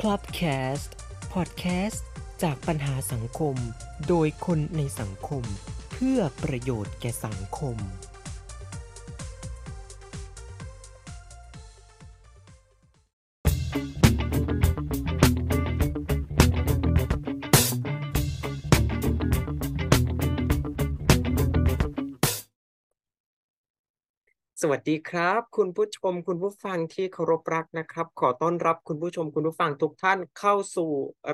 พลับแคสต์พอดแคสต์จากปัญหาสังคม โดยคนในสังคม เพื่อประโยชน์แก่สังคม วัสดีครับ คุณผู้ชมคุณผู้ฟังที่เคารพรักนะครับ ขอต้อนรับคุณผู้ชมคุณผู้ฟังทุกท่านเข้าสู่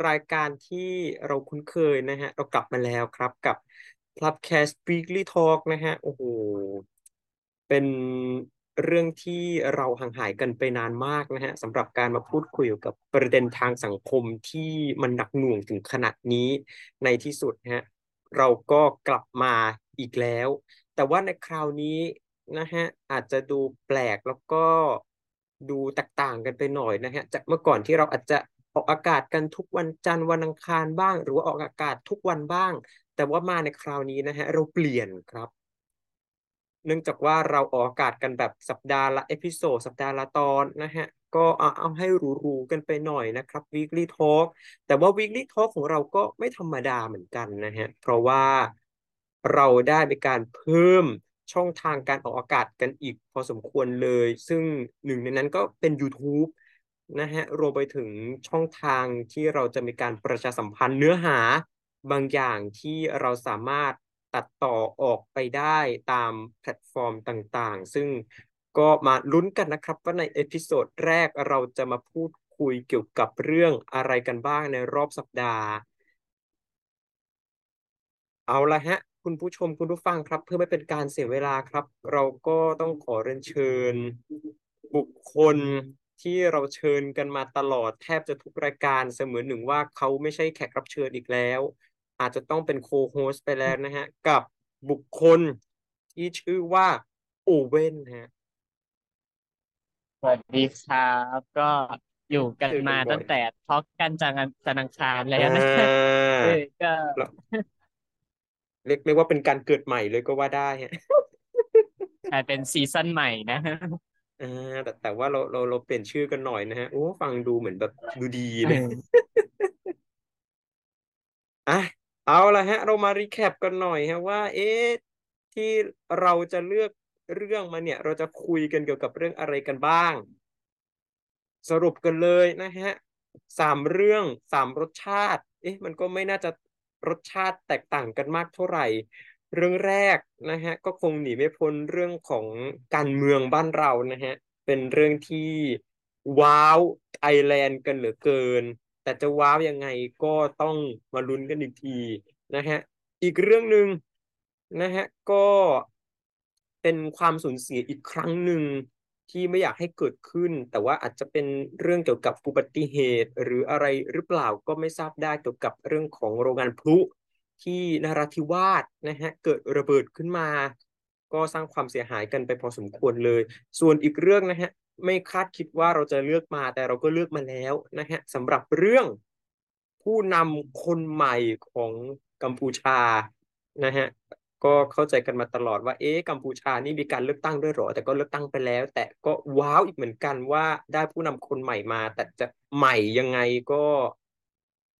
รายการที่เราคุ้นเคยนะฮะ เรากลับมาแล้วครับกับ Clubcast Weekly Talk นะฮะ โอ้โห เป็นเรื่องที่เราห่างหายกันไปนานมากนะฮะสำหรับการมาพูดคุยกับประเด็นทางสังคมที่มันหนักหน่วงถึงขนาดนี้ในที่สุดฮะเราก็กลับมาอีกแล้ว แต่ว่าในคราวนี้ นะฮะอาจจะดูแปลกแล้วก็ดูแตกต่างกันไปหน่อยนะฮะจากเมื่อก่อนที่เราอาจจะออกอากาศกันทุกวันจันทร์วันอังคารบ้าง หรือว่าออกอากาศทุกวันบ้าง แต่ว่ามาในคราวนี้นะฮะเราเปลี่ยนครับ เนื่องจากว่าเราออกอากาศกันแบบสัปดาห์ละเอพิโซดสัปดาห์ละตอนนะฮะก็เอาให้รู้ๆกันไปหน่อยนะครับ weekly talk แต่ว่า weekly talk ของเราก็ไม่ธรรมดาเหมือนกันนะฮะเพราะว่าเราได้มีการเพิ่ม ช่องทางการออกอากาศกันอีกพอสมควรเลย ซึ่งหนึ่งในนั้นก็เป็น YouTube นะฮะรวมไปถึงช่องทางที่เราจะมีการประชาสัมพันธ์เนื้อหาบางอย่างที่เราสามารถตัดต่อออกไปได้ตามแพลตฟอร์มต่างๆ ซึ่งก็มาลุ้นกันนะครับ ว่าใน episode แรกเราจะมาพูดคุยเกี่ยวกับเรื่องอะไรกันบ้างในรอบสัปดาห์ เอาละฮะ คุณผู้ชมคุณผู้ฟังครับ เพื่อไม่เป็นการเสียเวลาครับ เราก็ต้องขอเรียนเชิญ บุคคลที่เราเชิญกันมาตลอดแทบจะทุกรายการเสมือนหนึ่งว่าเขาไม่ใช่แขกรับเชิญอีกแล้ว อาจจะต้องเป็นโคโฮสต์ไปแล้วนะฮะ กับบุคคลที่ชื่อว่าโอเว่นฮะสวัสดีครับก็อยู่กันเจอกันมาบ่อยตั้งแต่talk กันจังจันทร์อังคารแล้วนะอ่าเออก็แล้ว เรียกเรียกว่าเป็นการเกิดใหม่เลยก็ว่าได้ฮะกลายเป็น season ใหม่นะอ่าแต่แต่ว่าเราเราเราเปลี่ยนชื่อกันหน่อยนะฮะโอ้ฟังดูเหมือนแบบดูดีเอเลยออะเอาละฮะ เรามา recap กันหน่อยฮะว่า เอ๊ะที่เราจะเลือกเรื่องมาเนี่ย เราจะคุยกันเกี่ยวกับเรื่องอะไรกันบ้าง สรุปกันเลยนะฮะสามเรื่องสามรสชาติ เอ๊ะ มันก็ไม่น่าจะ รสชาติแตกต่างกันมากเท่าไหร่ เรื่องแรกนะฮะก็คงหนีไม่พ้นเรื่องของการเมืองบ้านเรานะฮะเป็นเรื่องที่ว้าวไอแลนด์กันเหลือเกิน แต่จะว้าวยังไงก็ต้องมาลุ้นกันอีกทีนะฮะอีกเรื่องหนึ่งนะฮะก็เป็นความสูญเสียอีกครั้งหนึ่ง ที่ไม่อยากให้เกิดขึ้น แต่ว่าอาจจะเป็นเรื่องเกี่ยวกับอุบัติเหตุ หรืออะไรหรือเปล่าก็ไม่ทราบได้เกี่ยวกับเรื่องของโรงงานพลุที่นราธิวาสนะฮะเกิดระเบิดขึ้นมา ก็สร้างความเสียหายกันไปพอสมควรเลย ส่วนอีกเรื่องนะฮะไม่คาดคิดว่าเราจะเลือกมาแต่เราก็เลือกมาแล้วนะฮะสำหรับเรื่องผู้นำคนใหม่ของกัมพูชานะฮะ ก็เข้าใจกันมาตลอดว่าเอ๊ะกัมพูชานี่มีการเลือกตั้งด้วยหรอ แต่ก็เลือกตั้งไปแล้ว แต่ก็ว้าวอีกเหมือนกันว่าได้ผู้นำคนใหม่มา แต่จะใหม่ยังไงก็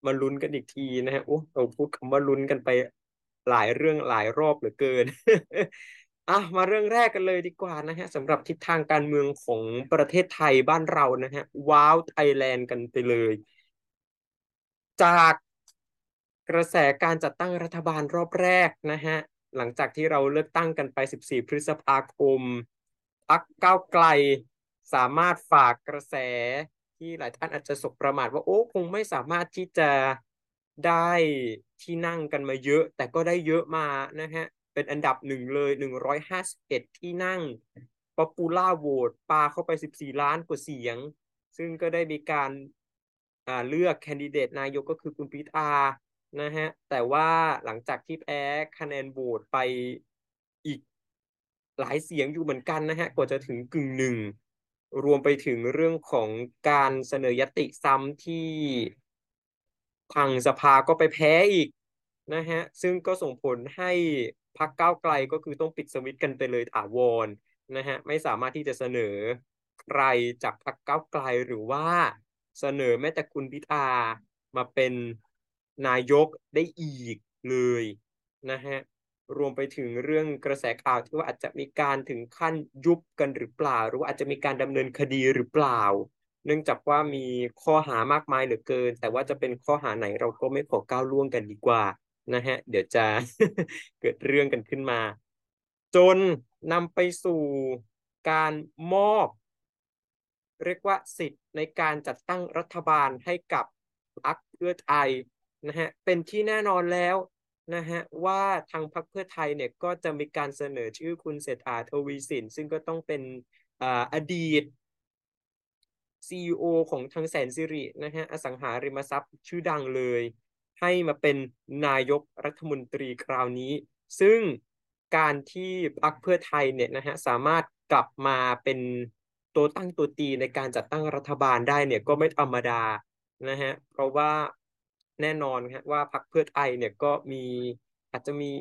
มาลุ้นกันอีกทีนะฮะโอ้เราพูดคำว่าลุ้นกันไปหลายเรื่องหลายรอบเหลือเกินอะมาเรื่องแรกกันเลยดีกว่านะฮะสำหรับทิศทางการเมืองของประเทศไทยบ้านเรานะฮะว้าวไทยแลนด์กันไปเลย จากกระแสการจัดตั้งรัฐบาลรอบแรกนะฮะ หลังจากที่เราเลือกตั้งกันไป 14 พฤษภาคมพรรคก้าวไกลสามารถฝ่ากระแสที่หลายท่านอาจจะสบประมาทว่าโอ้คงไม่สามารถที่จะได้ที่นั่งกันมาเยอะ แต่ก็ได้เยอะมานะฮะ เป็นอันดับหนึ่งเลย 151 ที่นั่ง popular vote ปาเข้าไป 14 ล้านกว่าเสียง ซึ่งก็ได้มีการเลือกแคนดิเดตนายกก็คือคุณพิธา นะฮะ แต่ว่าหลังจากที่แพ้คะแนนโหวตไปอีกหลายเสียงอยู่เหมือนกันนะฮะ กว่าจะถึงกึ่งหนึ่ง รวมไปถึงเรื่องของการเสนอยติซ้ำที่ทางสภาก็ไปแพ้อีกนะฮะ ซึ่งก็ส่งผลให้พรรคก้าวไกลก็คือต้องปิดสวิตช์กันไปเลยถาวรนะฮะ ไม่สามารถที่จะเสนอใครจากพรรคก้าวไกลหรือว่าเสนอแม้แต่คุณพิธามาเป็น นายกได้อีกเลยนะฮะรวมไปถึงเรื่องกระแสข่าวที่ว่าอาจจะมีการถึงขั้นยุบกันหรือเปล่า หรือว่าอาจจะมีการดำเนินคดีหรือเปล่า เนื่องจากว่ามีข้อหามากมายเหลือเกิน แต่ว่าจะเป็นข้อหาไหนเราก็ไม่ขอก้าวล่วงกันดีกว่านะฮะเดี๋ยวจะเกิดเรื่องกันขึ้นมา จนนำไปสู่การมอบ เรียกว่าสิทธิ์ในการจัดตั้งรัฐบาลให้กับพรรคเพื่อไทย นะฮะเป็นที่แน่นอนแล้วนะฮะว่าทางพรรคเพื่อไทยเนี่ยก็จะมีการเสนอชื่อคุณเศรษฐาทวีสิน ซึ่งก็ต้องเป็นอดีต CEO ของทางแสนสิรินะฮะอสังหาริมทรัพย์ชื่อดังเลย ให้มาเป็นนายกรัฐมนตรีคราวนี้ ซึ่งการที่พรรคเพื่อไทยเนี่ยนะฮะสามารถกลับมาเป็นตัวตั้งตัวตีในการจัดตั้งรัฐบาลได้เนี่ยก็ไม่ธรรมดานะฮะเพราะว่า แน่นอนฮะว่าพรรคเพื่อไทยเนี่ยก็มีอาจจะมี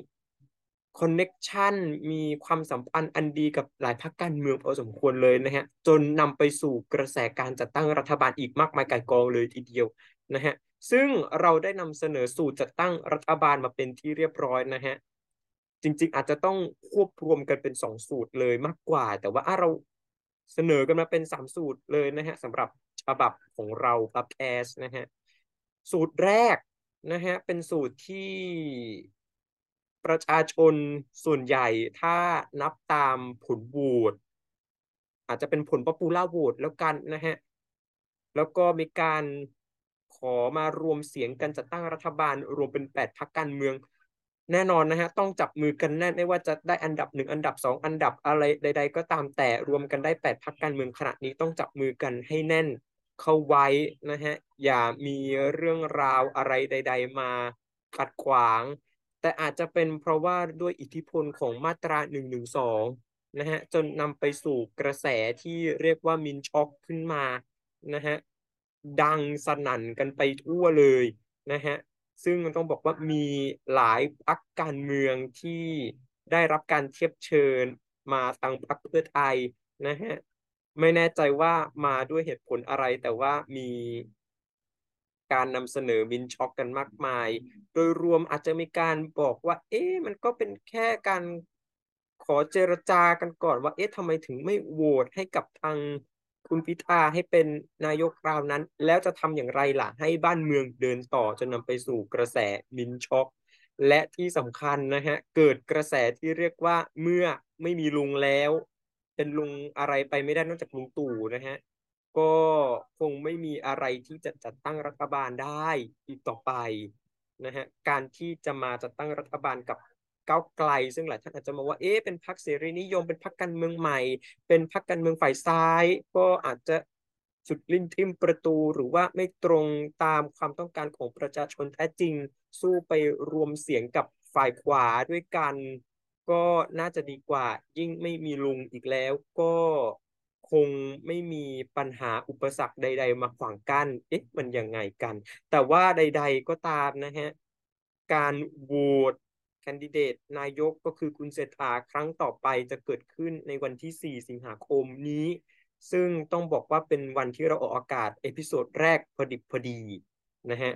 คอนเน็กชันมีความสัมพันธ์อันดีกับหลายพรรคการเมืองพอสมควรเลยนะฮะจนนำไปสู่กระแสการจัดตั้งรัฐบาลอีกมากมายก่ายกองเลยทีเดียวนะฮะซึ่งเราได้นำเสนอสูตรจัดตั้งรัฐบาลมาเป็นที่เรียบร้อยนะฮะจริง ๆ อาจจะต้องควบรวมกันเป็นสองสูตรเลยมากกว่า แต่ว่าเราเสนอกันมาเป็นสามสูตรเลยนะฮะสำหรับฉบับของเราครับแอสนะฮะ สูตรแรกนะฮะเป็นสูตรที่ประชาชนส่วนใหญ่ถ้านับตามผลโหวตอาจจะเป็นผลป๊อปปูล่าโหวตแล้วกันนะฮะแล้วก็มีการขอมารวมเสียงกันจัดตั้งรัฐบาล รวมเป็นแปดพรรคการเมือง แน่นอนนะฮะต้องจับมือกันแน่ไม่ว่าจะได้อันดับหนึ่งอันดับสองอันดับอะไรใด ๆ ก็ตามแต่รวมกันได้แปดพรรคการเมืองขณะนี้ต้องจับมือกันให้แน่น เข้าไว้นะฮะอย่ามีเรื่องราวอะไรใด ๆ มาขัดขวาง แต่อาจจะเป็นเพราะว่าด้วยอิทธิพลของมาตราหนึ่งหนึ่งสองนะฮะจนนำไปสู่กระแสที่เรียกว่ามินช็อกขึ้นมานะฮะดังสนั่นกันไปทั่วเลยนะฮะซึ่งมันต้องบอกว่ามีหลายพรรคการเมืองที่ได้รับการเทียบเชิญมาทางพรรคเพื่อไทยนะฮะ ไม่แน่ใจว่ามาด้วยเหตุผลอะไร แต่ว่ามีการนำเสนอมินช็อกกันมากมาย โดยรวมอาจจะมีการบอกว่า เอ๊ะมันก็เป็นแค่การขอเจรจากันก่อนว่าเอ๊ะทำไมถึงไม่โหวตให้กับทางคุณพิธาให้เป็นนายกราวนั้น แล้วจะทำอย่างไรล่ะ ให้บ้านเมืองเดินต่อจนนำไปสู่กระแสมินช็อก และที่สำคัญนะฮะ เกิดกระแสที่เรียกว่าเมื่อไม่มีลุงแล้ว เป็นลุงอะไรไปไม่ได้นอกจากลุงตู่นะฮะ ก็คงไม่มีอะไรที่จะจัดตั้งรัฐบาลได้อีกต่อไปนะฮะการที่จะมาจัดตั้งรัฐบาลกับก้าวไกล ซึ่งหลายท่านอาจจะมองว่าเอ๊ะเป็นพรรคเสรีนิยมเป็นพรรคการเมืองใหม่ เป็นพรรคการเมืองฝ่ายซ้าย ก็อาจจะสุดลิ้นทิ่มประตูหรือว่าไม่ตรงตามความต้องการของประชาชนแท้จริง สู้ไปรวมเสียงกับฝ่ายขวาด้วยกัน ก็น่าจะดีกว่า ยิ่งไม่มีลุงอีกแล้ว ก็คงไม่มีปัญหาอุปสรรคใด ๆ มาขวางกั้นเอ๊ะมันยังไงกัน แต่ว่าใด ๆก็ตามนะฮะ การโหวตแคนดิเดตนายกก็คือคุณเศรษฐาครั้งต่อไปจะเกิดขึ้นในวันที่ 4 สิงหาคมนี้ ซึ่งต้องบอกว่าเป็นวันที่เราออกอากาศ episode แรกพอดิบพอดีนะฮะ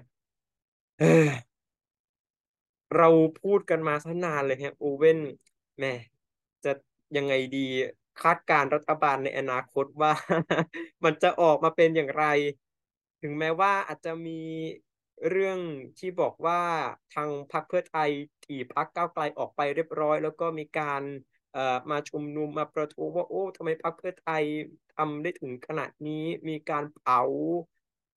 เราพูดกันมาซะนานเลยฮะโอเว่นแหม่จะยังไงดีคาดการณ์รัฐบาลในอนาคตว่า มันจะออกมาเป็นอย่างไร ถึงแม้ว่าอาจจะมีเรื่องที่บอกว่าทางพรรคเพื่อไทยถีบพรรคก้าวไกลออกไปเรียบร้อย แล้วก็มีการเอ่อมาชุมนุมมาประท้วงว่าโอ้ทำไมพรรคเพื่อไทยทำได้ถึงขนาดนี้มีการเผา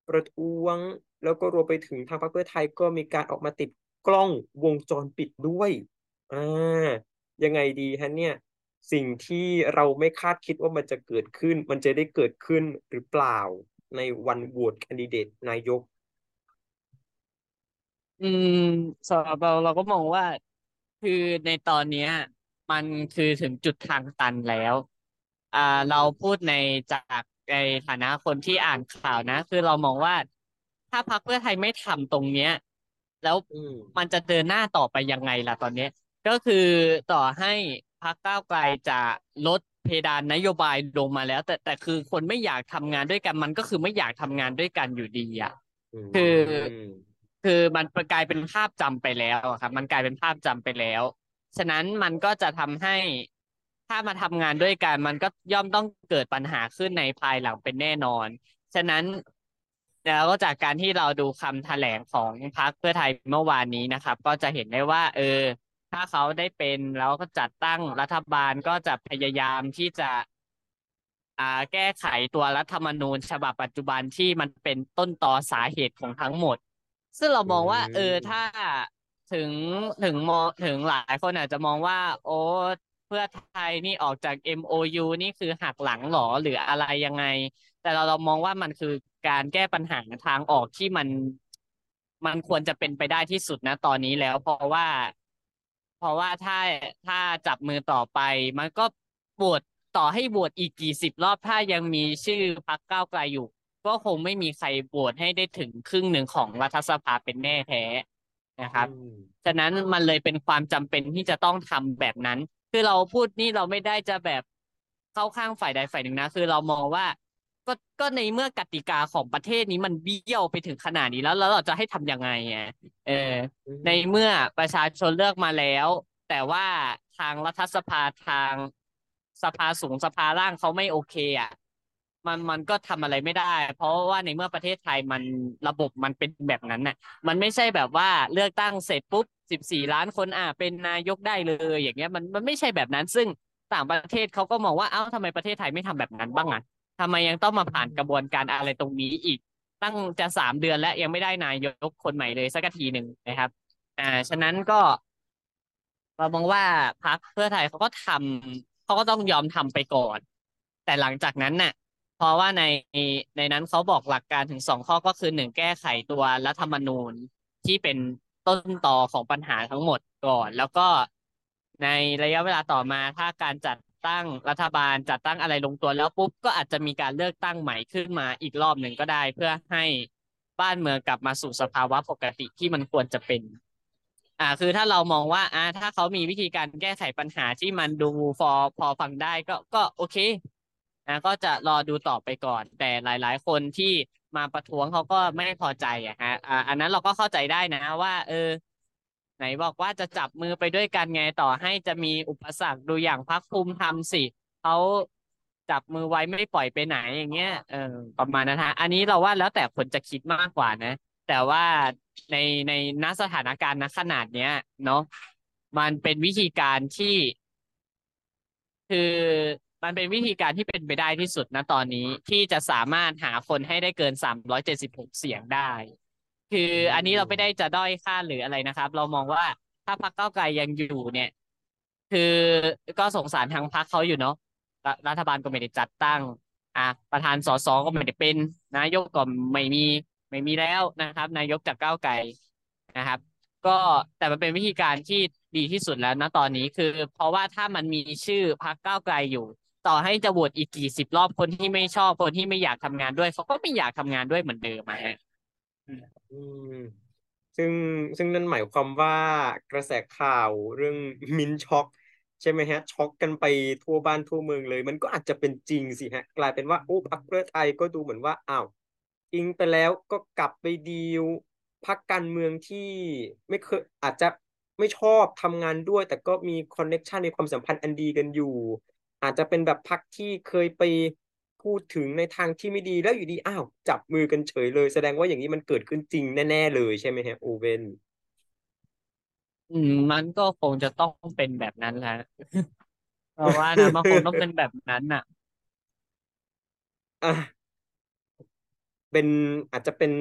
ประท้วง แล้วก็รวมไปถึงทางพรรคเพื่อไทยก็มีการออกมาติด กล้องวงจรปิดด้วยอ่ายังไงดีฮะเนี่ย สิ่งที่เราไม่คาดคิดว่ามันจะเกิดขึ้น มันจะได้เกิดขึ้นหรือเปล่าในวันโหวตแคนดิเดตนายก อืมสำหรับเราเราก็มองว่าคือในตอนเนี้ย มันคือถึงจุดทางตันแล้ว อ่า เราพูดในจากในฐานะคนที่อ่านข่าวนะ คือเรามองว่า ถ้าพรรคเพื่อไทยไม่ทำตรงเนี้ย แล้วอืมมันจะเดินหน้าต่อไปยังไงล่ะตอนเนี้ยก็คือต่อให้พรรคก้าวไกลจะลดเพดานนโยบายลงมาแล้ว แต่แต่คือคนไม่อยากทำงานด้วยกัน มันก็คือไม่อยากทำงานด้วยกันอยู่ดีอะคือมคือมันกลายเป็นภาพจำไปแล้วอะครับ มันกลายเป็นภาพจำไปแล้ว ฉะนั้นมันก็จะทำให้ถ้ามาทำงานด้วยกัน มันก็ย่อมต้องเกิดปัญหาขึ้นในภายหลังเป็นแน่นอน ฉะนั้น แล้วก็จากการที่เราดูคำแถลงของพรรคเพื่อไทยเมื่อวานนี้นะครับ ก็จะเห็นได้ว่า เออ ถ้าเขาได้เป็นแล้วก็จัดตั้งรัฐบาลก็จะพยายามที่จะอ่าแก้ไขตัวรัฐธรรมนูญ ฉบับปัจจุบันที่มันเป็นต้นตอสาเหตุของทั้งหมด ซึ่งเรามองว่า เออถ้าถึงถึงมองถึงหลายคนอาจจะมองว่า โอ้เพื่อไทยนี่ออกจาก MOU นี่คือหักหลังหรอหรืออะไรยังไง แต่เราเรามองว่ามันคือ การแก้ปัญหาทางออกที่มันมันควรจะเป็นไปได้ที่สุดนะตอนนี้แล้ว เพราะว่า เพราะว่าถ้าถ้าจับมือต่อไป มันก็โหวตต่อให้โหวตอีกกี่สิบรอบถ้ายังมีชื่อพรรคก้าวไกลอยู่ ก็คงไม่มีใครโหวตให้ได้ถึงครึ่งหนึ่งของรัฐสภาเป็นแน่แท้นะครับอืมฉะนั้นมันเลยเป็นความจำเป็นที่จะต้องทำแบบนั้น คือเราพูดนี่เราไม่ได้จะแบบเข้าข้างฝ่ายใดฝ่ายหนึ่งนะ คือเรามองว่า ก็ก็ในเมื่อกติกาของประเทศนี้มันเบี้ยวไปถึงขนาดนี้แล้ว แล้วเราจะให้ทำยังไงอะเออ ในเมื่อประชาชนเลือกมาแล้ว แต่ว่าทางรัฐสภาทางสภาสูงสภาล่างเขาไม่โอเคอะมันมันก็ทำอะไรไม่ได้ เพราะว่าในเมื่อประเทศไทยมันระบบมันเป็นแบบนั้นน่ะ มันไม่ใช่แบบว่าเลือกตั้งเสร็จปุ๊บสิบสี่ล้านคนอะเป็นนายกได้เลย อย่างเงี้ยมันมันไม่ใช่แบบนั้น ซึ่งต่างประเทศเขาก็มองว่าเอ้าทำไมประเทศไทยไม่ทำแบบนั้นบ้างอะ ทำไมยังต้องมาผ่านกระบวนการอะไรตรงนี้อีก ตั้งจะสามเดือนแล้วยังไม่ได้นายกคนใหม่เลยสักทีหนึ่งนะครับ อ่า ฉะนั้นก็เรามองว่าพรรคเพื่อไทยเขาก็ทำเขาก็ต้องยอมทำไปก่อน แต่หลังจากนั้นน่ะ เพราะว่าในในนั้นเขาบอกหลักการถึงสองข้อก็คือหนึ่งแก้ไขตัวรัฐธรรมนูญที่เป็นต้นตอของปัญหาทั้งหมดก่อน แล้วก็ในระยะเวลาต่อมาถ้าการจัด ตั้งรัฐบาลจัดตั้งอะไรลงตัวแล้วปุ๊บก็อาจจะมีการเลือกตั้งใหม่ขึ้นมาอีกรอบหนึ่งก็ได้ เพื่อให้บ้านเมืองกลับมาสู่สภาวะปกติที่มันควรจะเป็น อ่า คือถ้าเรามองว่าอ่าถ้าเขามีวิธีการแก้ไขปัญหาที่มันดูพอพอฟังได้ก็ก็โอเคนะก็จะรอดูต่อไปก่อน แต่หลาย ๆ คนที่มาประท้วงเขาก็ไม่พอใจอะฮะอ่าอันนั้นเราก็เข้าใจได้นะว่า เออ ไหนบอกว่าจะจับมือไปด้วยกันไงต่อให้จะมีอุปสรรคดูอย่างพรรคภูมิธรรมสิเขาจับมือไว้ไม่ปล่อยไปไหนอย่างเงี้ยเออประมาณนั้นฮะอันนี้เราว่าแล้วแต่คนจะคิดมากกว่านะ แต่ว่าในในณสถานการณ์ณขนาดเนี้ย เนาะมันเป็นวิธีการที่ คือมันเป็นวิธีการที่เป็นไปได้ที่สุดนะตอนนี้ที่จะสามารถหาคนให้ได้เกินสามร้อยเจ็ดสิบหกเสียงได้ คืออันนี้เราไม่ได้จะด้อยค่าหรืออะไรนะครับ เรามองว่าถ้าพรรคก้าวไกลยังอยู่เนี่ย คือก็สงสารทางพรรคเขาอยู่เนาะรัฐบาลก็ไม่ได้จัดตั้ง อะประธานสสก็ไม่ได้เป็น นายกก็ไม่มีไม่มีแล้วนะครับ นายกจากก้าวไกลนะครับ ก็แต่มันเป็นวิธีการที่ดีที่สุดแล้วนะตอนนี้คือ เพราะว่าถ้ามันมีชื่อพรรคก้าวไกลอยู่ ต่อให้จะโหวตอีกกี่สิบรอบคนที่ไม่ชอบคนที่ไม่อยากทำงานด้วยเขาก็ไม่อยากทำงานด้วยเหมือนเดิมอะฮะ อืม ซึ่งซึ่งนั่นหมายความว่ากระแสข่าวเรื่องมินช็อก ใช่ไหมฮะ ช็อกกันไปทั่วบ้านทั่วเมืองเลย มันก็อาจจะเป็นจริงสิฮะ กลายเป็นว่าโอ้พรรคเพื่อไทยก็ดูเหมือนว่าอ้าวอิงไปแล้วก็กลับไปดีลพรรคการเมืองที่ไม่เคยอาจจะไม่ชอบทำงานด้วย แต่ก็มีคอนเน็กชันในความสัมพันธ์อันดีกันอยู่ อาจจะเป็นแบบพรรคที่เคยไป พูดถึงในทางที่ไม่ดีแล้วอยู่ดีอ้าวจับมือกันเฉยเลย แสดงว่าอย่างนี้มันเกิดขึ้นจริงแน่ ๆ เลยใช่ไหมฮะโอเวนอืมมันก็คงจะต้องเป็นแบบนั้นแหละเพราะว่านะมันคงต้องเป็นแบบนั้นน่ะ อะเป็นอาจจะเป็น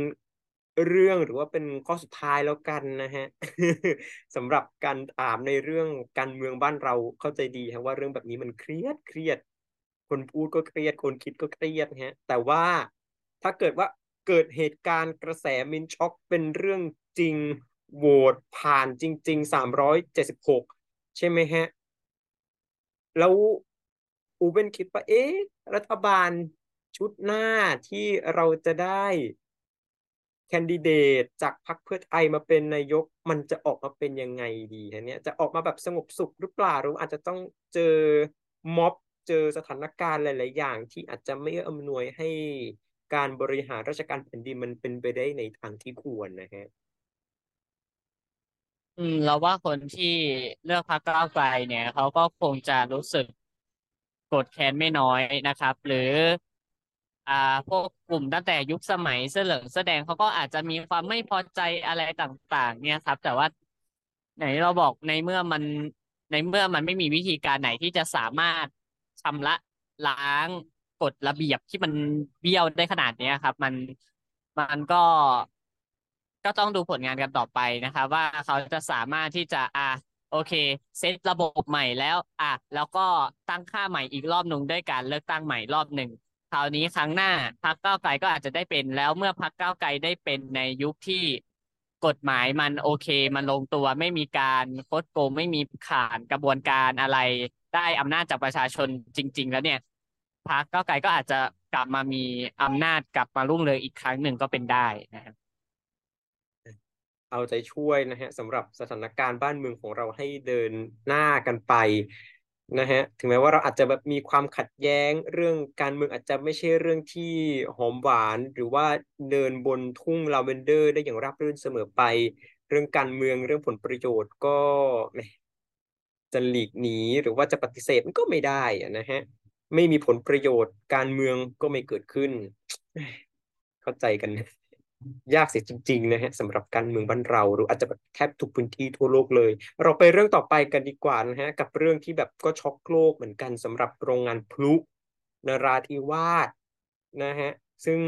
เรื่องหรือว่าเป็นข้อสุดท้ายแล้วกันนะฮะ สำหรับการถามในเรื่องการเมืองบ้านเราเข้าใจดีฮะว่าเรื่องแบบนี้มันเครียดเครียด คนพูดก็เครียด คนคิดก็เครียดฮะ แต่ว่าถ้าเกิดว่าเกิดเหตุการณ์กระแสมินช็อกเป็นเรื่องจริงโหวตผ่านจริงๆสามร้อยเจ็ดสิบหกใช่ไหมฮะ แล้วอูเบนคิดว่าเอ๊ะ รัฐบาลชุดหน้าที่เราจะได้แคนดิเดตจากพรรคเพื่อไทยมาเป็นนายกมันจะออกมาเป็นยังไงดีฮะเนี่ยจะออกมาแบบสงบสุขหรือเปล่าหรืออาจจะต้องเจอม็อบ เจอสถานการณ์หลาย ๆ อย่าง ที่อาจจะไม่เอื้ออำนวยให้การบริหารราชการแผ่นดินมันเป็นไปได้ในทางที่ควรนะฮะอืมเราว่าคนที่เลือกพรรคก้าวไกลเนี่ยเขาก็คงจะรู้สึกโกรธแค้นไม่น้อยนะครับ หรือ อ่าพวกกลุ่มตั้งแต่ยุคสมัยเสื้อเหลืองเสื้อแดงเขาก็อาจจะมีความไม่พอใจอะไรต่าง ๆ เนี่ยครับ แต่ว่าไหนเราบอกในเมื่อมันในเมื่อมันไม่มีวิธีการไหนที่จะสามารถ ชำระล้างกฎระเบียบที่มันเบี้ยวได้ขนาดเนี้ยครับ มันมันก็ก็ต้องดูผลงานกันต่อไปนะครับ ว่าเขาจะสามารถที่จะอะโอเค เซตระบบใหม่แล้ว อะแล้วก็ตั้งค่าใหม่อีกรอบหนึ่งด้วยการเลือกตั้งใหม่รอบหนึ่งคราวนี้ครั้งหน้าพรรคก้าวไกลก็อาจจะได้เป็นแล้วเมื่อพรรคก้าวไกลได้เป็นในยุคที่กฎหมายมันโอเค มันลงตัวไม่มีการคดโกงไม่มีข่านกระบวนการอะไร ได้อำนาจจากประชาชนจริง ๆ แล้วเนี่ยพรรคก้าไกลก็อาจจะกลับมามีอำนาจกลับมารุ่งเรืองอีกครั้งหนึ่งก็เป็นได้นะครับเอาใจช่วยนะฮะสำหรับสถานการณ์บ้านเมืองของเราให้เดินหน้ากันไปนะฮะถึงแม้ว่าเราอาจจะแบบมีความขัดแย้งเรื่องการเมืองอาจจะไม่ใช่เรื่องที่หอมหวาน หรือว่าเดินบนทุ่งลาเวนเดอร์ ได้อย่างราบรื่นเสมอไป เรื่องการเมืองเรื่องผลประโยชน์ก็แหม จะหลีกหนีหรือว่าจะปฏิเสธมันก็ไม่ได้นะฮะไม่มีผลประโยชน์การเมืองก็ไม่เกิดขึ้น เข้าใจกัน ยากเสียจริง ๆ นะฮะสำหรับการเมืองบ้านเราหรืออาจจะแบบแทบทุกพื้นที่ทั่วโลกเลย เราไปเรื่องต่อไปกันดีกว่านะฮะกับเรื่องที่แบบก็ช็อกโลกเหมือนกันสำหรับโรงงานพลุนราธิวาสนะฮะซึ่ง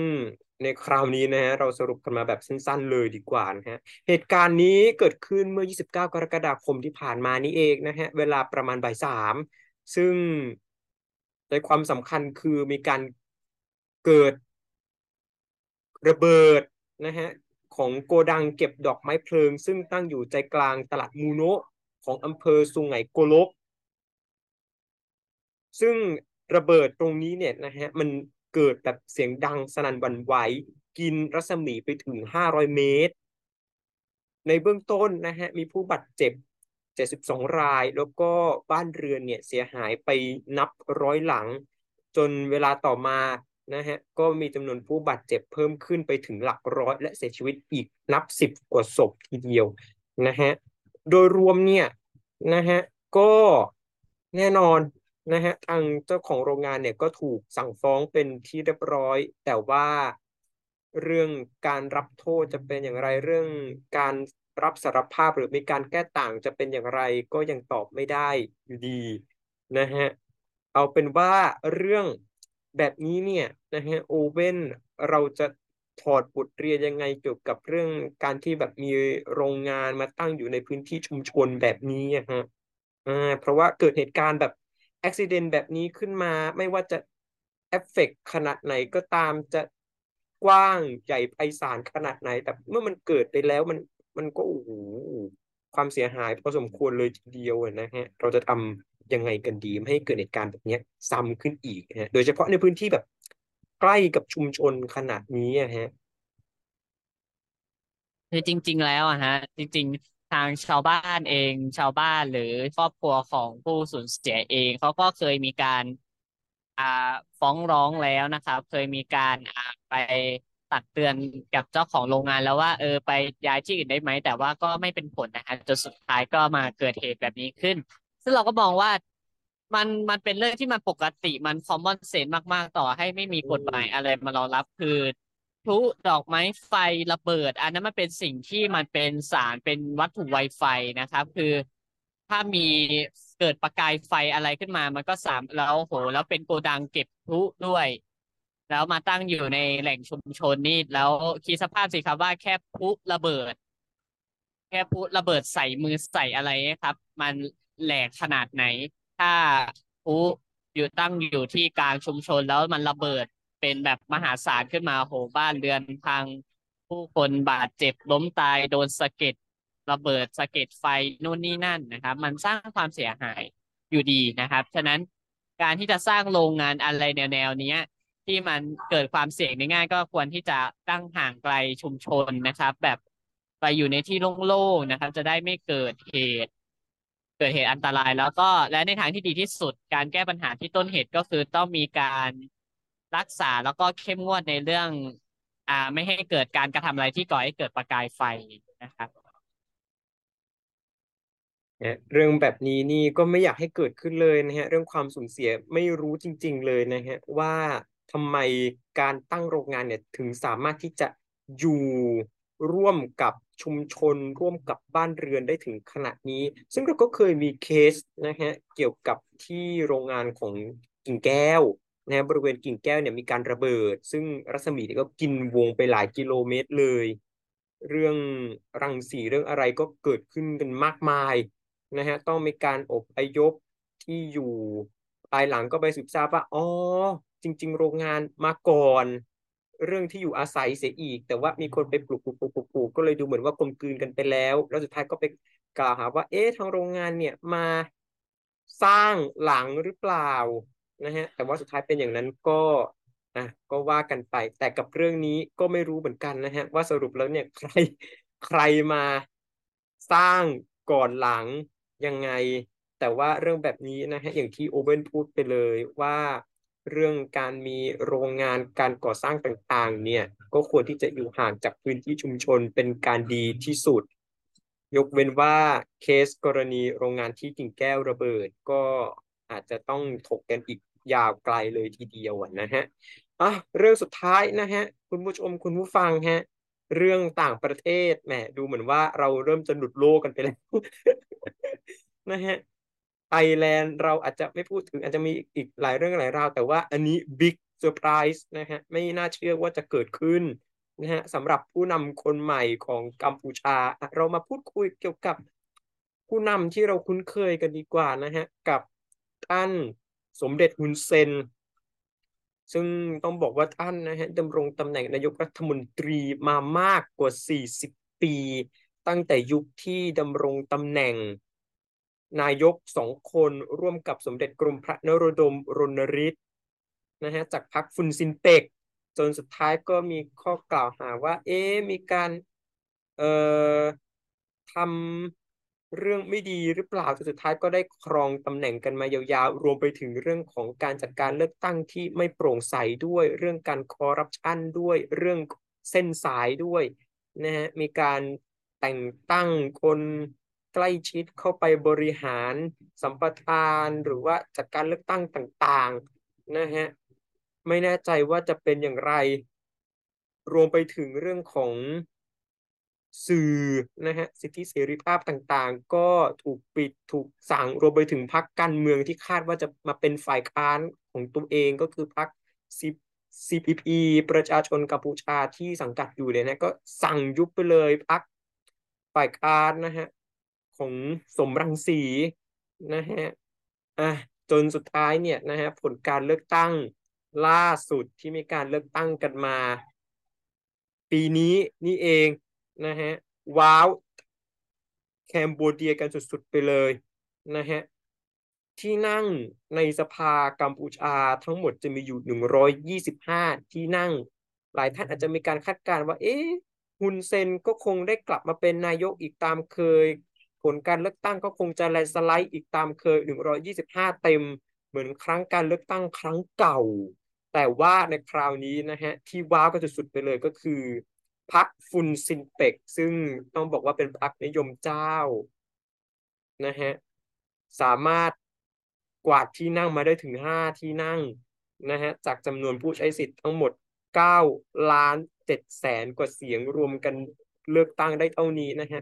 ในคราวนี้นะฮะเราสรุปกันมาแบบสั้นๆเลยดีกว่านะฮะเหตุการณ์นี้เกิดขึ้นเมื่อ 29 กรกฎาคมที่ผ่านมานี้เองนะฮะเวลาประมาณบ่ายสามซึ่งในความสำคัญคือมีการเกิดระเบิดนะฮะของโกดังเก็บดอกไม้เพลิง ซึ่งตั้งอยู่ใจกลางตลาดมูโนะของอำเภอสุงไหงโกลก ซึ่งระเบิดตรงนี้เนี่ยนะฮะมัน เกิดแบบเสียงดังสนั่นหวั่นไหวกินรัศมีไปถึง 500 เมตร ในเบื้องต้นนะฮะมีผู้บาดเจ็บ 72 ราย แล้วก็บ้านเรือนเนี่ยเสียหายไปนับร้อยหลัง จนเวลาต่อมานะฮะก็มีจำนวนผู้บาดเจ็บเพิ่มขึ้นไปถึงหลักร้อย และเสียชีวิตอีกนับสิบกว่าศพทีเดียวนะฮะโดยรวมเนี่ยนะฮะก็แน่นอน นะฮะทางเจ้าของโรงงานเนี่ยก็ถูกสั่งฟ้องเป็นที่เรียบร้อย แต่ว่าเรื่องการรับโทษจะเป็นอย่างไรเรื่องการรับสารภาพหรือมีการแก้ต่างจะเป็นอย่างไรก็ยังตอบไม่ได้อยู่ดีนะฮะเอาเป็นว่าเรื่องแบบนี้เนี่ยนะฮะโอเว่นเราจะถอดบทเรียนยังไงเกี่ยวกับเรื่องการที่แบบมีโรงงานมาตั้งอยู่ในพื้นที่ชุมชนแบบนี้ฮะอ่าเพราะว่าเกิดเหตุการณ์แบบ อุบิเหตุแบบนี้ขึ้นมา ไม่ว่าจะเอฟเฟกขนาดไหนก็ตามจะกว้างใหญ่ไพศาลขนาดไหน แต่เมื่อมันเกิดไปแล้วมันมันก็โอ้โหความเสียหายพอสมควรเลยทีเดียวนะฮะ เราจะทำยังไงกันดีไม่ให้เกิดเหตุการณ์แบบนี้ซ้ำขึ้นอีกฮะ โดยเฉพาะในพื้นที่แบบใกล้กับชุมชนขนาดนี้ฮะคือจริง ๆ แล้วอะฮะ จริง ทางชาวบ้านเองชาวบ้านหรือครอบครัวของผู้สูญเสียเองเขาก็เคยมีการอ่าฟ้องร้องแล้วนะครับ เคยมีการอ่าไปตักเตือนกับเจ้าของโรงงานแล้วว่าเออไปย้ายที่อื่นได้ไหม แต่ว่าก็ไม่เป็นผลนะฮะจนสุดท้ายก็มาเกิดเหตุแบบนี้ขึ้น ซึ่งเราก็มองว่ามันมันเป็นเรื่องที่มันปกติมัน common sense มาก ๆ ต่อให้ไม่มีกฎหมายอะไรมารองรับคือ พลุดอกไม้ไฟระเบิด อันนั้นมันเป็นสิ่งที่มันเป็นสารเป็นวัตถุไวไฟนะครับ คือถ้ามีเกิดประกายไฟอะไรขึ้นมา มันก็สามแล้วโห แล้วเป็นโกดังเก็บพลุด้วย แล้วมาตั้งอยู่ในแหล่งชุมชนนี่แล้วคิดสภาพสิครับว่าแค่พลุระเบิด แค่พลุระเบิดใส่มือใส่อะไรครับ มันแหลกขนาดไหน ถ้าพลุอยู่ตั้งอยู่ที่กลางชุมชนแล้วมันระเบิด เป็นแบบมหาศาลขึ้นมาโหบ้านเรือนพังผู้คนบาดเจ็บล้มตายโดนสะเก็ดระเบิดสะเก็ดไฟนู่นนี่นั่นนะครับ มันสร้างความเสียหายอยู่ดีนะครับ ฉะนั้นการที่จะสร้างโรงงานอะไรแนวแนวนี้ที่มันเกิดความเสี่ยงได้ง่ายก็ควรที่จะตั้งห่างไกลชุมชนนะครับ แบบไปอยู่ในที่โล่งๆนะครับ จะได้ไม่เกิดเหตุ เกิดเหตุอันตราย แล้วก็และในทางที่ดีที่สุด การแก้ปัญหาที่ต้นเหตุก็คือต้องมีการ รักษาแล้วก็เข้มงวดในเรื่อง อ่า ไม่ให้เกิดการกระทำอะไรที่ก่อให้เกิดประกายไฟนะครับเรื่องแบบนี้นี่ก็ไม่อยากให้เกิดขึ้นเลยนะฮะ เรื่องความสูญเสียไม่รู้จริง ๆ เลยนะฮะว่าทำไมการตั้งโรงงานเนี่ยถึงสามารถที่จะอยู่ร่วมกับชุมชน ร่วมกับบ้านเรือนได้ถึงขนาดนี้ ซึ่งเราก็เคยมีเคสนะฮะเกี่ยวกับที่โรงงานของกิ่งแก้ว นะบริเวณกิ่งแก้วเนี่ยมีการระเบิด ซึ่งรัศมีเนี่ยก็กินวงไปหลายกิโลเมตรเลย เรื่องรังสีเรื่องอะไรก็เกิดขึ้นกันมากมายนะฮะต้องมีการอบอพยพที่อยู่ภายหลังก็ไปสืบทราบว่าอ๋อจริง ๆ โรงงานมาก่อน เรื่องที่อยู่อาศัยเสียอีก แต่ว่ามีคนไปปลูกปลูกปลูกปลูกปลูกก็เลยดูเหมือนว่ากลมกลืนกันไปแล้ว แล้วสุดท้ายก็ไปกล่าวหาว่าเอ๊ะทางโรงงานเนี่ยมาสร้างหลังหรือเปล่า นะฮะ แต่ว่าสุดท้ายเป็นอย่างนั้นก็อะก็ว่ากันไป แต่กับเรื่องนี้ก็ไม่รู้เหมือนกันนะฮะ ว่าสรุปแล้วเนี่ยใครใครมาสร้างก่อนหลังยังไง แต่ว่าเรื่องแบบนี้นะฮะอย่างที่โอเว่นพูดไปเลยว่าเรื่องการมีโรงงานการก่อสร้างต่างๆ เนี่ย ก็ควรที่จะอยู่ห่างจากพื้นที่ชุมชนเป็นการดีที่สุด ยกเว้นว่าเคสกรณีโรงงานที่กิ่งแก้วระเบิด ก็อาจจะต้องถกกันอีก ยาวไกลเลยทีเดียวนะฮะอะเรื่องสุดท้ายนะฮะคุณผู้ชมคุณผู้ฟังฮะเรื่องต่างประเทศแหมดูเหมือนว่าเราเริ่มจะหลุดโลกกันไปแล้วนะฮะไอแลนด์เราอาจจะไม่พูดถึงอาจจะมีอีกหลายเรื่องหลายราว แต่ว่าอันนี้ big surprise นะฮะไม่น่าเชื่อว่าจะเกิดขึ้นนะฮะสำหรับผู้นำคนใหม่ของกัมพูชา เรามาพูดคุยเกี่ยวกับผู้นำที่เราคุ้นเคยกันดีกว่านะฮะกับท่าน สมเด็จฮุนเซน ซึ่งต้องบอกว่าท่านนะฮะดำรงตำแหน่งนายกรัฐมนตรีมามากกว่า 40 ปี ตั้งแต่ยุคที่ดำรงตำแหน่ง นายกสองคนร่วมกับสมเด็จกรมพระนโรดมรณฤทธิ์นะฮะจากพรรคฟุนซินเปก จนสุดท้ายก็มีข้อกล่าวหาว่า เอ๊มีการเอ่อทำ เรื่องไม่ดีหรือเปล่าสุดท้ายก็ได้ครองตำแหน่งกันมายาวๆ รวมไปถึงเรื่องของการจัดการเลือกตั้งที่ไม่โปร่งใสด้วย เรื่องการคอร์รัปชันด้วย เรื่องเส้นสายด้วยนะฮะมีการแต่งตั้งคนใกล้ชิดเข้าไปบริหารสัมปทานหรือว่าจัดการเลือกตั้งต่างๆนะฮะไม่แน่ใจว่าจะเป็นอย่างไร รวมไปถึงเรื่องของ สื่อนะฮะสิทธิเสรีภาพต่างๆ ก็ถูกปิดถูกสั่งรวมไปถึงพรรคการเมืองที่คาดว่าจะมาเป็นฝ่ายค้านของตัวเองก็คือพรรค CPP ประชาชนกัมพูชาที่สังกัดอยู่เลยนะก็สั่งยุบไปเลยพรรคฝ่ายค้านนะฮะของสมรังสีนะฮะอะจนสุดท้ายเนี่ยนะฮะผลการเลือกตั้งล่าสุดที่มีการเลือกตั้งกันมา ปีนี้นี่เอง นะฮะว้าวแคมโบเดียกันสุดๆไปเลยนะฮะที่นั่งในสภากัมพูชาทั้งหมดจะมีอยู่หนึ่งร้อยยี่สิบห้าที่นั่ง หลายท่านอาจจะมีการคาดการณ์ว่า เอ๊ะฮุนเซนก็คงได้กลับมาเป็นนายกอีกตามเคย ผลการเลือกตั้งก็คงจะแลนสไลด์อีกตามเคยหนึ่งร้อยยี่สิบห้าเต็ม เหมือนครั้งการเลือกตั้งครั้งเก่า แต่ว่าในคราวนี้นะฮะที่ว้าวก็จะสุดไปเลยก็คือ พรรคฟุนซินเปกซึ่งต้องบอกว่าเป็นพรรคนิยมเจ้านะฮะสามารถกวาดที่นั่งมาได้ถึงห้าที่นั่งนะฮะจากจำนวนผู้ใช้สิทธิ์ทั้งหมดเก้าล้านเจ็ดแสนกว่าเสียงรวมกันเลือกตั้งได้เท่านี้นะฮะ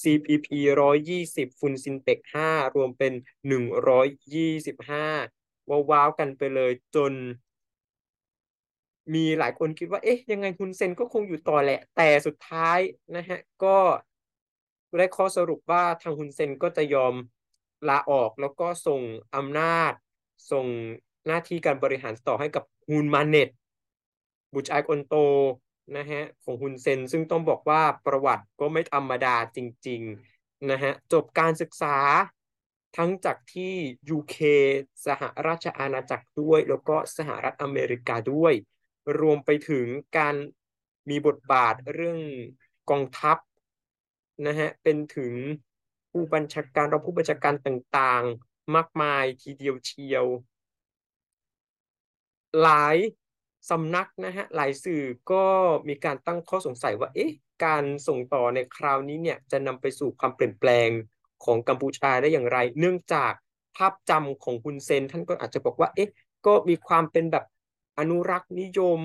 CPP ร้อยยี่สิบฟุนซินเปกห้ารวมเป็นหนึ่งร้อยยี่สิบห้าว้าวกันไปเลยจน มีหลายคนคิดว่า เอ๊ะ ยังไงฮุนเซนก็คงอยู่ต่อแหละ แต่สุดท้ายนะฮะ ก็ได้ข้อสรุปว่าทางฮุนเซนก็จะยอมลาออกแล้วก็ส่งอำนาจ ส่งหน้าที่การบริหารต่อให้กับฮุนมาเน็ตบุตรชายคนโตนะฮะของฮุนเซนซึ่งต้องบอกว่าประวัติก็ไม่ธรรมดาจริง ๆ นะฮะ จบการศึกษาทั้งจากที่ UK สหราชอาณาจักรด้วย แล้วก็สหรัฐอเมริกาด้วย รวมไปถึงการมีบทบาทเรื่องกองทัพนะฮะเป็นถึงผู้บัญชาการเราผู้บัญชาการต่างๆ มากมายทีเดียวเชียว หลายสำนักนะฮะหลายสื่อก็มีการตั้งข้อสงสัยว่า เอ๊ะ การส่งต่อในคราวนี้เนี่ยจะนำไปสู่ความเปลี่ยนแปลงของกัมพูชาได้อย่างไร เนื่องจากภาพจำของคุณเซนท่านก็อาจจะบอกว่า เอ๊ะ ก็มีความเป็นแบบ อนุรักษ์นิยม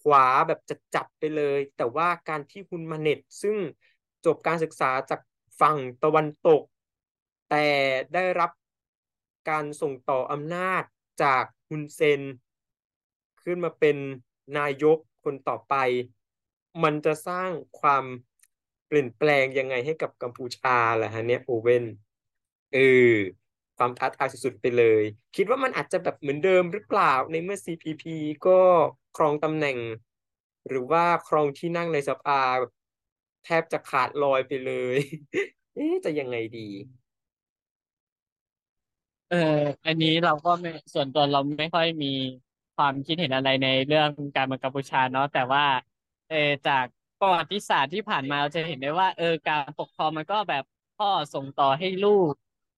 ขวาแบบจัดๆไปเลย แต่ว่าการที่คุณมาเน็ต ซึ่งจบการศึกษาจากฝั่งตะวันตก แต่ได้รับการส่งต่ออำนาจจากฮุนเซน ขึ้นมาเป็นนายกคนต่อไป มันจะสร้างความเปลี่ยนแปลงยังไงให้กับกัมพูชาล่ะฮะเนี่ยโอเว่นเออ ความท้าทายสุดๆไปเลย คิดว่ามันอาจจะแบบเหมือนเดิมหรือเปล่าในเมื่อ CPP ก็ครองตำแหน่ง หรือว่าครองที่นั่งในสภาแบบแทบจะขาดลอยไปเลยเอ๊ะจะยังไงดี เออ อันนี้เราก็ไม่ส่วนตัวเราไม่ค่อยมีความคิดเห็นอะไรในเรื่องการเมืองกัมพูชาเนาะแต่ว่า เออจากประวัติศาสตร์ที่ผ่านมาเราจะเห็นได้ว่า เออการปกครองมันก็แบบพ่อส่งต่อให้ลูก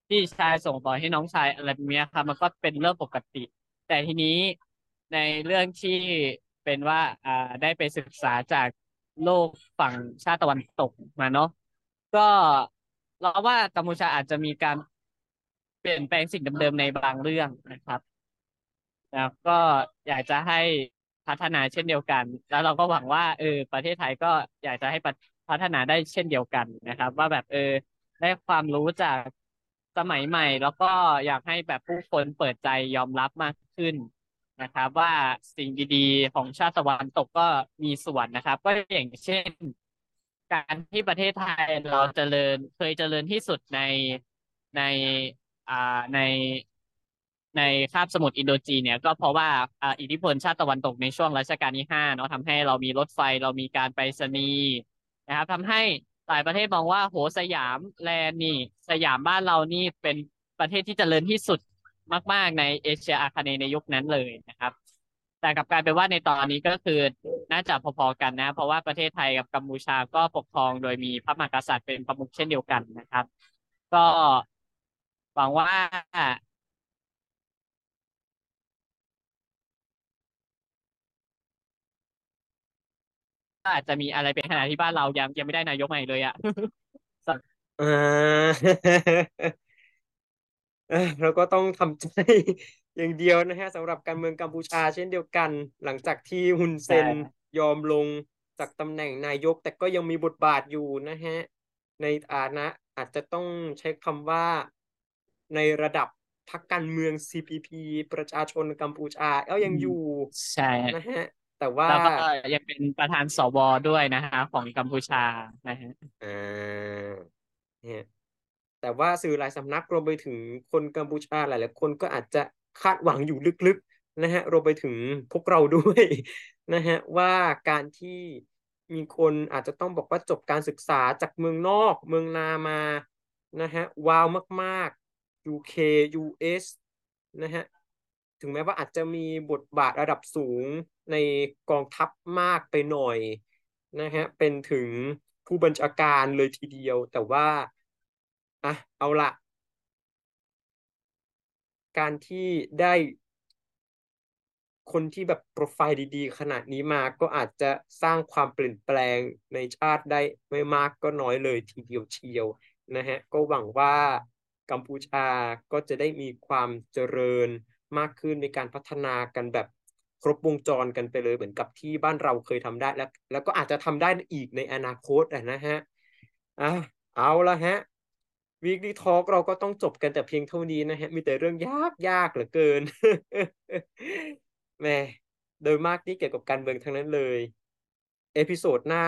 พี่ชายส่งต่อให้น้องชายอะไรแบบนี้ครับ มันก็เป็นเรื่องปกติ แต่ทีนี้ในเรื่องที่เป็นว่าอ่าได้ไปศึกษาจากโลกฝั่งชาติตะวันตกมาเนาะก็เราว่ากัมพูชาอาจจะมีการเปลี่ยนแปลงสิ่งเดิมๆในบางเรื่องนะครับแล้วก็อยากจะให้พัฒนาเช่นเดียวกัน แล้วเราก็หวังว่าเออประเทศไทยก็อยากจะให้พัฒนาได้เช่นเดียวกันนะครับ ว่าแบบเออได้ความรู้จาก สมัยใหม่ แล้วก็อยากให้แบบผู้คนเปิดใจยอมรับมากขึ้นนะครับ ว่าสิ่งดีๆ ของชาติตะวันตกก็มีส่วนนะครับ ก็อย่างเช่น การที่ประเทศไทยเราเจริญเคยเจริญที่สุดในในอ่าในในคาบสมุทรอินโดจีนเนี่ยก็เพราะว่าอ่าอิทธิพลชาติตะวันตกในช่วงรัชกาลที่ห้าเนาะทำให้เรามีรถไฟเรามีการไปรษณีย์นะครับทำให้ หลายประเทศมองว่าโหสยามแลนด์นี่ สยามบ้านเรานี่เป็นประเทศที่เจริญที่สุดมาก ๆ ในเอเชียอาคเนย์ในยุคนั้นเลยนะครับ แต่กับกายเป็นว่าในตอนนี้ก็คือน่าจะพอๆกันนะ เพราะว่าประเทศไทยกับกัมพูชาก็ปกครองโดยมีพระมหากษัตริย์เป็นประมุขเช่นเดียวกันนะครับ ก็หวังว่า อาจจะมีอะไรเป็นขณะที่บ้านเรายังยังไม่ได้นายกใหม่เลยอะอ่าเอ้ยเราก็ต้องทำใจอย่างเดียวนะฮะสำหรับการเมืองกัมพูชาเช่นเดียวกัน หลังจากที่ฮุนเซนใช่ยอมลงจากตำแหน่งนายก แต่ก็ยังมีบทบาทอยู่นะฮะในฐานะอาจจะต้องใช้คำว่าในระดับพรรคการเมือง CPP ประชาชนกัมพูชาก็ยังอยู่ใช่นะฮะ แต่ว่าแล้วก็ยังเป็นประธานสวด้วยนะฮะของกัมพูชานะฮะอ่าเนี่ยแต่ว่าสื่อหลายสำนักรวมไปถึงคนกัมพูชาหลายๆคนก็อาจจะคาดหวังอยู่ลึกๆนะฮะรวมไปถึงพวกเราด้วยนะฮะว่าการที่มีคนอาจจะต้องบอกว่าจบการศึกษาจากเมืองนอก เมืองนามานะฮะว้าวมากๆ UK US นะฮะถึงแม้ว่าอาจจะมีบทบาทระดับสูง ในกองทัพมากไปหน่อยนะฮะเป็นถึงผู้บัญชาการเลยทีเดียว แต่ว่าอะเอาละการที่ได้คนที่แบบโปรไฟล์ดีๆ ขนาดนี้มาก็อาจจะสร้างความเปลี่ยนแปลงในชาติได้ไม่มากก็น้อยเลยทีเดียวเชียวนะฮะก็หวังว่ากัมพูชาก็จะได้มีความเจริญมากขึ้นในการพัฒนากันแบบ ครบวงจรกันไปเลยเหมือนกับที่บ้านเราเคยทำได้แล้ว แล้วก็อาจจะทำได้อีกในอนาคตอะนะฮะอะเอาละฮะ Weekly Talk เราก็ต้องจบกันแต่เพียงเท่านี้นะฮะ มีแต่เรื่องยากยากเหลือเกินแหม่โดยมากนี่เกี่ยวกับการเมืองทั้งนั้นเลย episode หน้า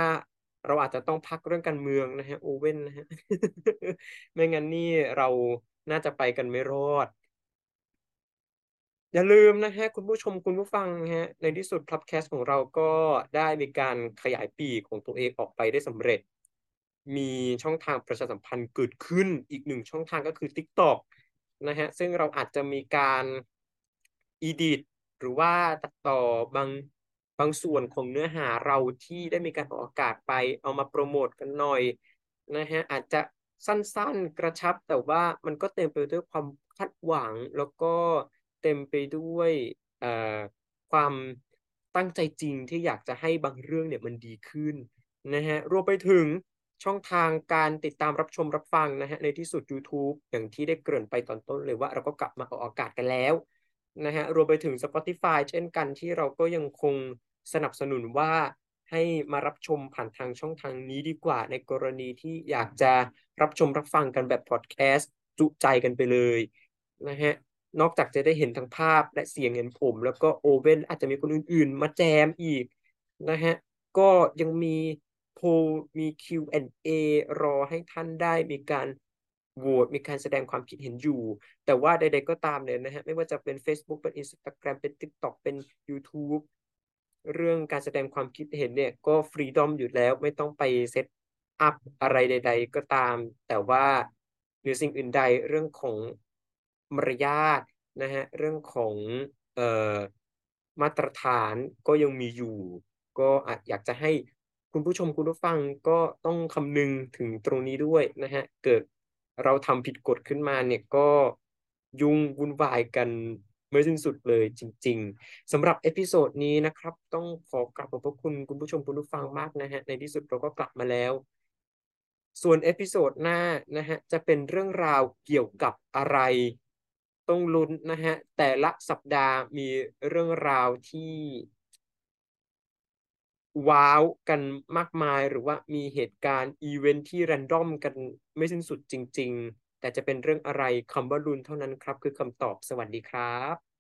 เราอาจจะต้องพักเรื่องการเมืองนะฮะ โอเว่นนะฮะ ไม่งั้นนี่เราน่าจะไปกันไม่รอด อย่าลืมนะฮะคุณผู้ชมคุณผู้ฟังฮะในที่สุด Plubcast ของเราก็ได้มีการขยายปีกของตัวเองออกไปได้สำเร็จ มีช่องทางประชาสัมพันธ์เกิดขึ้นอีกหนึ่งช่องทางก็คือ TikTok นะฮะซึ่งเราอาจจะมีการอีดิทหรือว่าตัดต่อบางบางส่วนของเนื้อหาเราที่ได้มีการออกอากาศไปเอามาโปรโมทกันหน่อยนะฮะอาจจะสั้นๆกระชับแต่ว่ามันก็เต็มไปด้วยความคาดหวังแล้วก็ เต็มไปด้วยเอ่อความตั้งใจจริงที่อยากจะให้บางเรื่องเนี่ยมันดีขึ้นนะฮะรวมไปถึงช่องทางการติดตามรับชมรับฟังนะฮะในที่สุด YouTube อย่างที่ได้เกริ่นไปตอนต้นเลยว่าเราก็กลับมาออกอากาศกันแล้วนะฮะรวมไปถึง Spotify เช่นกันที่เราก็ยังคงสนับสนุนว่าให้มารับชมผ่านทางช่องทางนี้ดีกว่า ในกรณีที่อยากจะรับชมรับฟังกันแบบพอดแคสต์จุใจกันไปเลยนะฮะ นอกจากจะได้เห็นทั้งภาพและเสียงเห็นผม แล้วก็โอเว่นอาจจะมีคนอื่น ๆ มาแจมอีกนะฮะ ก็ยังมีโพลมี Q&A รอให้ท่านได้มีการโหวตมีการแสดงความคิดเห็นอยู่ แต่ว่าใดๆก็ตามเนี่ยนะฮะ ไม่ว่าจะเป็น Facebook เป็น Instagram เป็น TikTok เป็น YouTube เรื่องการแสดงความคิดเห็นเนี่ยก็ฟรีดอมอยู่แล้วไม่ต้องไปเซตอัพอะไรใด ๆ ก็ตาม แต่ว่าหรือสิ่งอื่นใดเรื่องของ มารยาทนะฮะเรื่องของเอ่อมาตรฐานก็ยังมีอยู่ ก็อาจอยากจะให้คุณผู้ชมคุณผู้ฟังก็ต้องคำนึงถึงตรงนี้ด้วยนะฮะเกิดเราทำผิดกฎขึ้นมาเนี่ยก็ยุ่งวุ่นวายกันไม่สิ้นสุดเลยจริง ๆสำหรับ episode นี้นะครับ ต้องขอกราบขอบพระคุณคุณผู้ชมคุณผู้ฟังมากนะฮะในที่สุดเราก็กลับมาแล้ว ส่วน episode หน้านะฮะจะเป็นเรื่องราวเกี่ยวกับอะไร ต้องลุ้นนะฮะ แต่ละสัปดาห์มีเรื่องราวที่ ว้าวกันมากมายหรือว่ามีเหตุการณ์อีเวนท์ที่แรนดอมกันไม่สิ้นสุดจริง ๆ แต่จะเป็นเรื่องอะไรคำว่าลุ้นเท่านั้นครับ คือคำตอบสวัสดีครับ